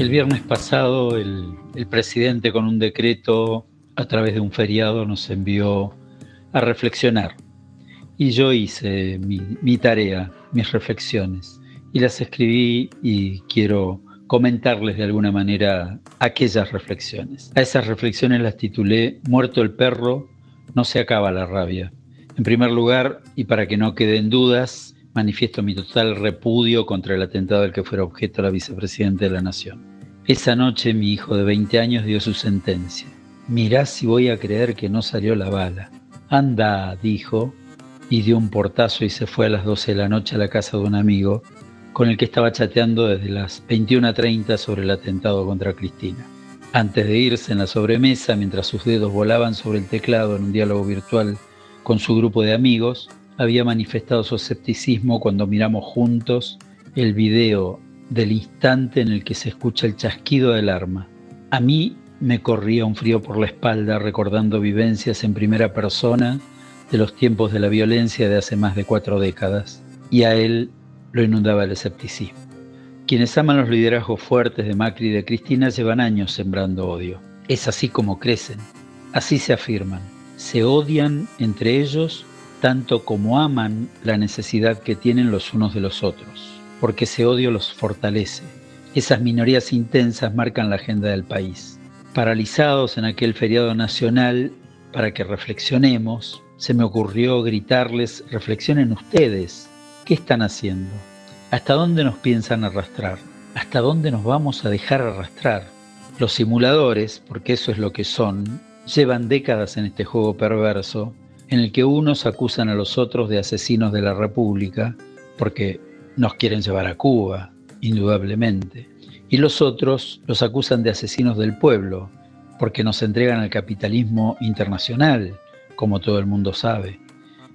El viernes pasado el, presidente con un decreto a través de un feriado nos envió a reflexionar. Y yo hice mi, tarea, mis reflexiones, y las escribí y quiero comentarles de alguna manera aquellas reflexiones. A esas reflexiones las titulé Muerto el perro, no se acaba la rabia. En primer lugar, y para que no queden dudas, manifiesto mi total repudio contra el atentado del que fuera objeto la vicepresidenta de la Nación. Esa noche mi hijo de 20 años dio su sentencia. Mirá si voy a creer que no salió la bala. Anda, dijo, y dio un portazo y se fue a las 12 de la noche a la casa de un amigo con el que estaba chateando desde las 21.30 sobre el atentado contra Cristina. Antes de irse en la sobremesa, mientras sus dedos volaban sobre el teclado en un diálogo virtual con su grupo de amigos, había manifestado su escepticismo cuando miramos juntos el video del instante en el que se escucha el chasquido del arma. A mí me corría un frío por la espalda recordando vivencias en primera persona de los tiempos de la violencia de hace más de cuatro décadas, y a él lo inundaba el escepticismo. Quienes aman los liderazgos fuertes de Macri y de Cristina llevan años sembrando odio. Es así como crecen, así se afirman. Se odian entre ellos tanto como aman la necesidad que tienen los unos de los otros, porque ese odio los fortalece. Esas minorías intensas marcan la agenda del país. Paralizados en aquel feriado nacional, para que reflexionemos, se me ocurrió gritarles, reflexionen ustedes, ¿qué están haciendo? ¿Hasta dónde nos piensan arrastrar? ¿Hasta dónde nos vamos a dejar arrastrar? Los simuladores, porque eso es lo que son, llevan décadas en este juego perverso en el que unos acusan a los otros de asesinos de la República, porque nos quieren llevar a Cuba, indudablemente, y los otros los acusan de asesinos del pueblo, porque nos entregan al capitalismo internacional, como todo el mundo sabe,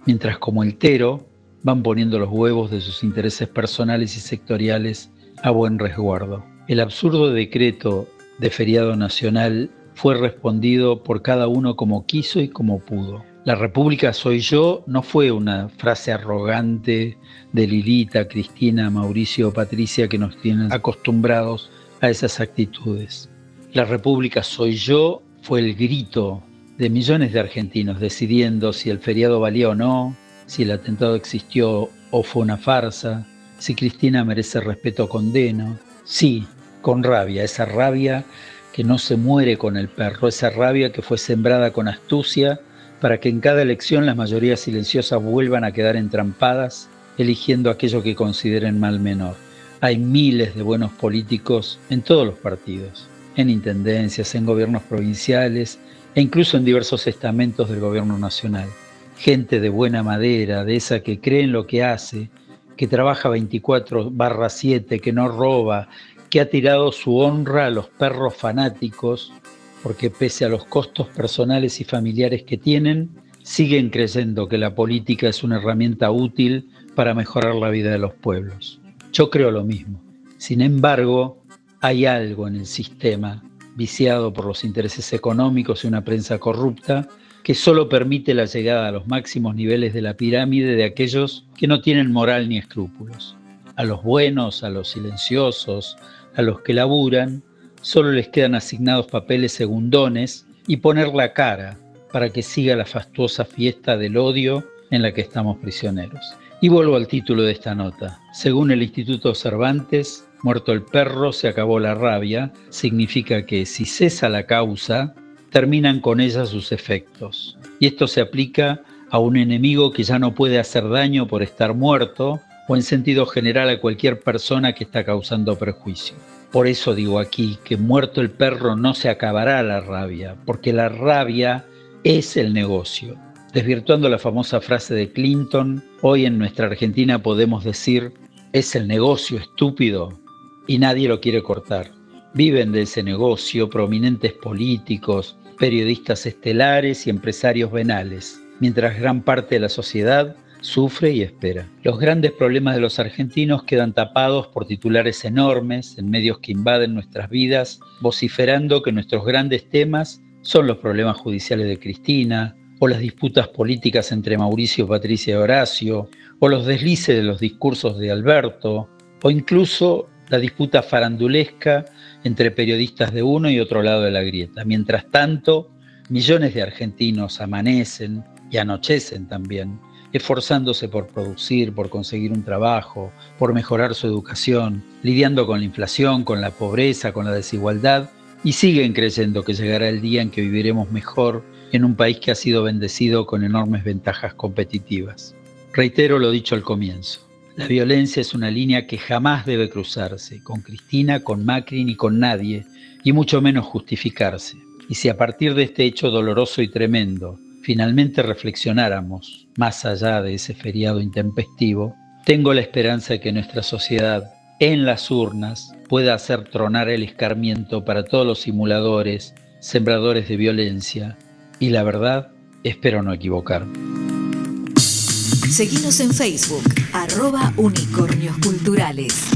mientras como el Tero van poniendo los huevos de sus intereses personales y sectoriales a buen resguardo. El absurdo decreto de feriado nacional fue respondido por cada uno como quiso y como pudo. La República soy yo no fue una frase arrogante de Lilita, Cristina, Mauricio o Patricia que nos tienen acostumbrados a esas actitudes. La República soy yo fue el grito de millones de argentinos decidiendo si el feriado valía o no, si el atentado existió o fue una farsa, si Cristina merece respeto o condeno. Sí, con rabia, esa rabia que no se muere con el perro, esa rabia que fue sembrada con astucia para que en cada elección las mayorías silenciosas vuelvan a quedar entrampadas, eligiendo aquello que consideren mal menor. Hay miles de buenos políticos en todos los partidos, en intendencias, en gobiernos provinciales e incluso en diversos estamentos del gobierno nacional. Gente de buena madera, de esa que cree en lo que hace, que trabaja 24 barra 7, que no roba, que ha tirado su honra a los perros fanáticos porque pese a los costos personales y familiares que tienen, siguen creyendo que la política es una herramienta útil para mejorar la vida de los pueblos. Yo creo lo mismo. Sin embargo, hay algo en el sistema, viciado por los intereses económicos y una prensa corrupta, que solo permite la llegada a los máximos niveles de la pirámide de aquellos que no tienen moral ni escrúpulos. A los buenos, a los silenciosos, a los que laburan, solo les quedan asignados papeles segundones y poner la cara para que siga la fastuosa fiesta del odio en la que estamos prisioneros. Y vuelvo al título de esta nota. Según el Instituto Cervantes, muerto el perro, se acabó la rabia, significa que si cesa la causa, terminan con ella sus efectos. Y esto se aplica a un enemigo que ya no puede hacer daño por estar muerto o en sentido general a cualquier persona que está causando perjuicio. Por eso digo aquí que muerto el perro no se acabará la rabia, porque la rabia es el negocio. Desvirtuando la famosa frase de Clinton, hoy en nuestra Argentina podemos decir, es el negocio estúpido y nadie lo quiere cortar. Viven de ese negocio prominentes políticos, periodistas estelares y empresarios venales, mientras gran parte de la sociedad sufre y espera. Los grandes problemas de los argentinos quedan tapados por titulares enormes en medios que invaden nuestras vidas, vociferando que nuestros grandes temas son los problemas judiciales de Cristina, o las disputas políticas entre Mauricio, Patricia y Horacio, o los deslices de los discursos de Alberto, o incluso la disputa farandulesca entre periodistas de uno y otro lado de la grieta. Mientras tanto, millones de argentinos amanecen y anochecen también, esforzándose por producir, por conseguir un trabajo, por mejorar su educación, lidiando con la inflación, con la pobreza, con la desigualdad, y siguen creyendo que llegará el día en que viviremos mejor en un país que ha sido bendecido con enormes ventajas competitivas. Reitero lo dicho al comienzo. La violencia es una línea que jamás debe cruzarse, con Cristina, con Macri ni con nadie, y mucho menos justificarse. Y si a partir de este hecho doloroso y tremendo finalmente reflexionáramos más allá de ese feriado intempestivo, tengo la esperanza de que nuestra sociedad en las urnas pueda hacer tronar el escarmiento para todos los simuladores, sembradores de violencia, y la verdad, espero no equivocarme. Seguimos en Facebook, arroba unicornios culturales.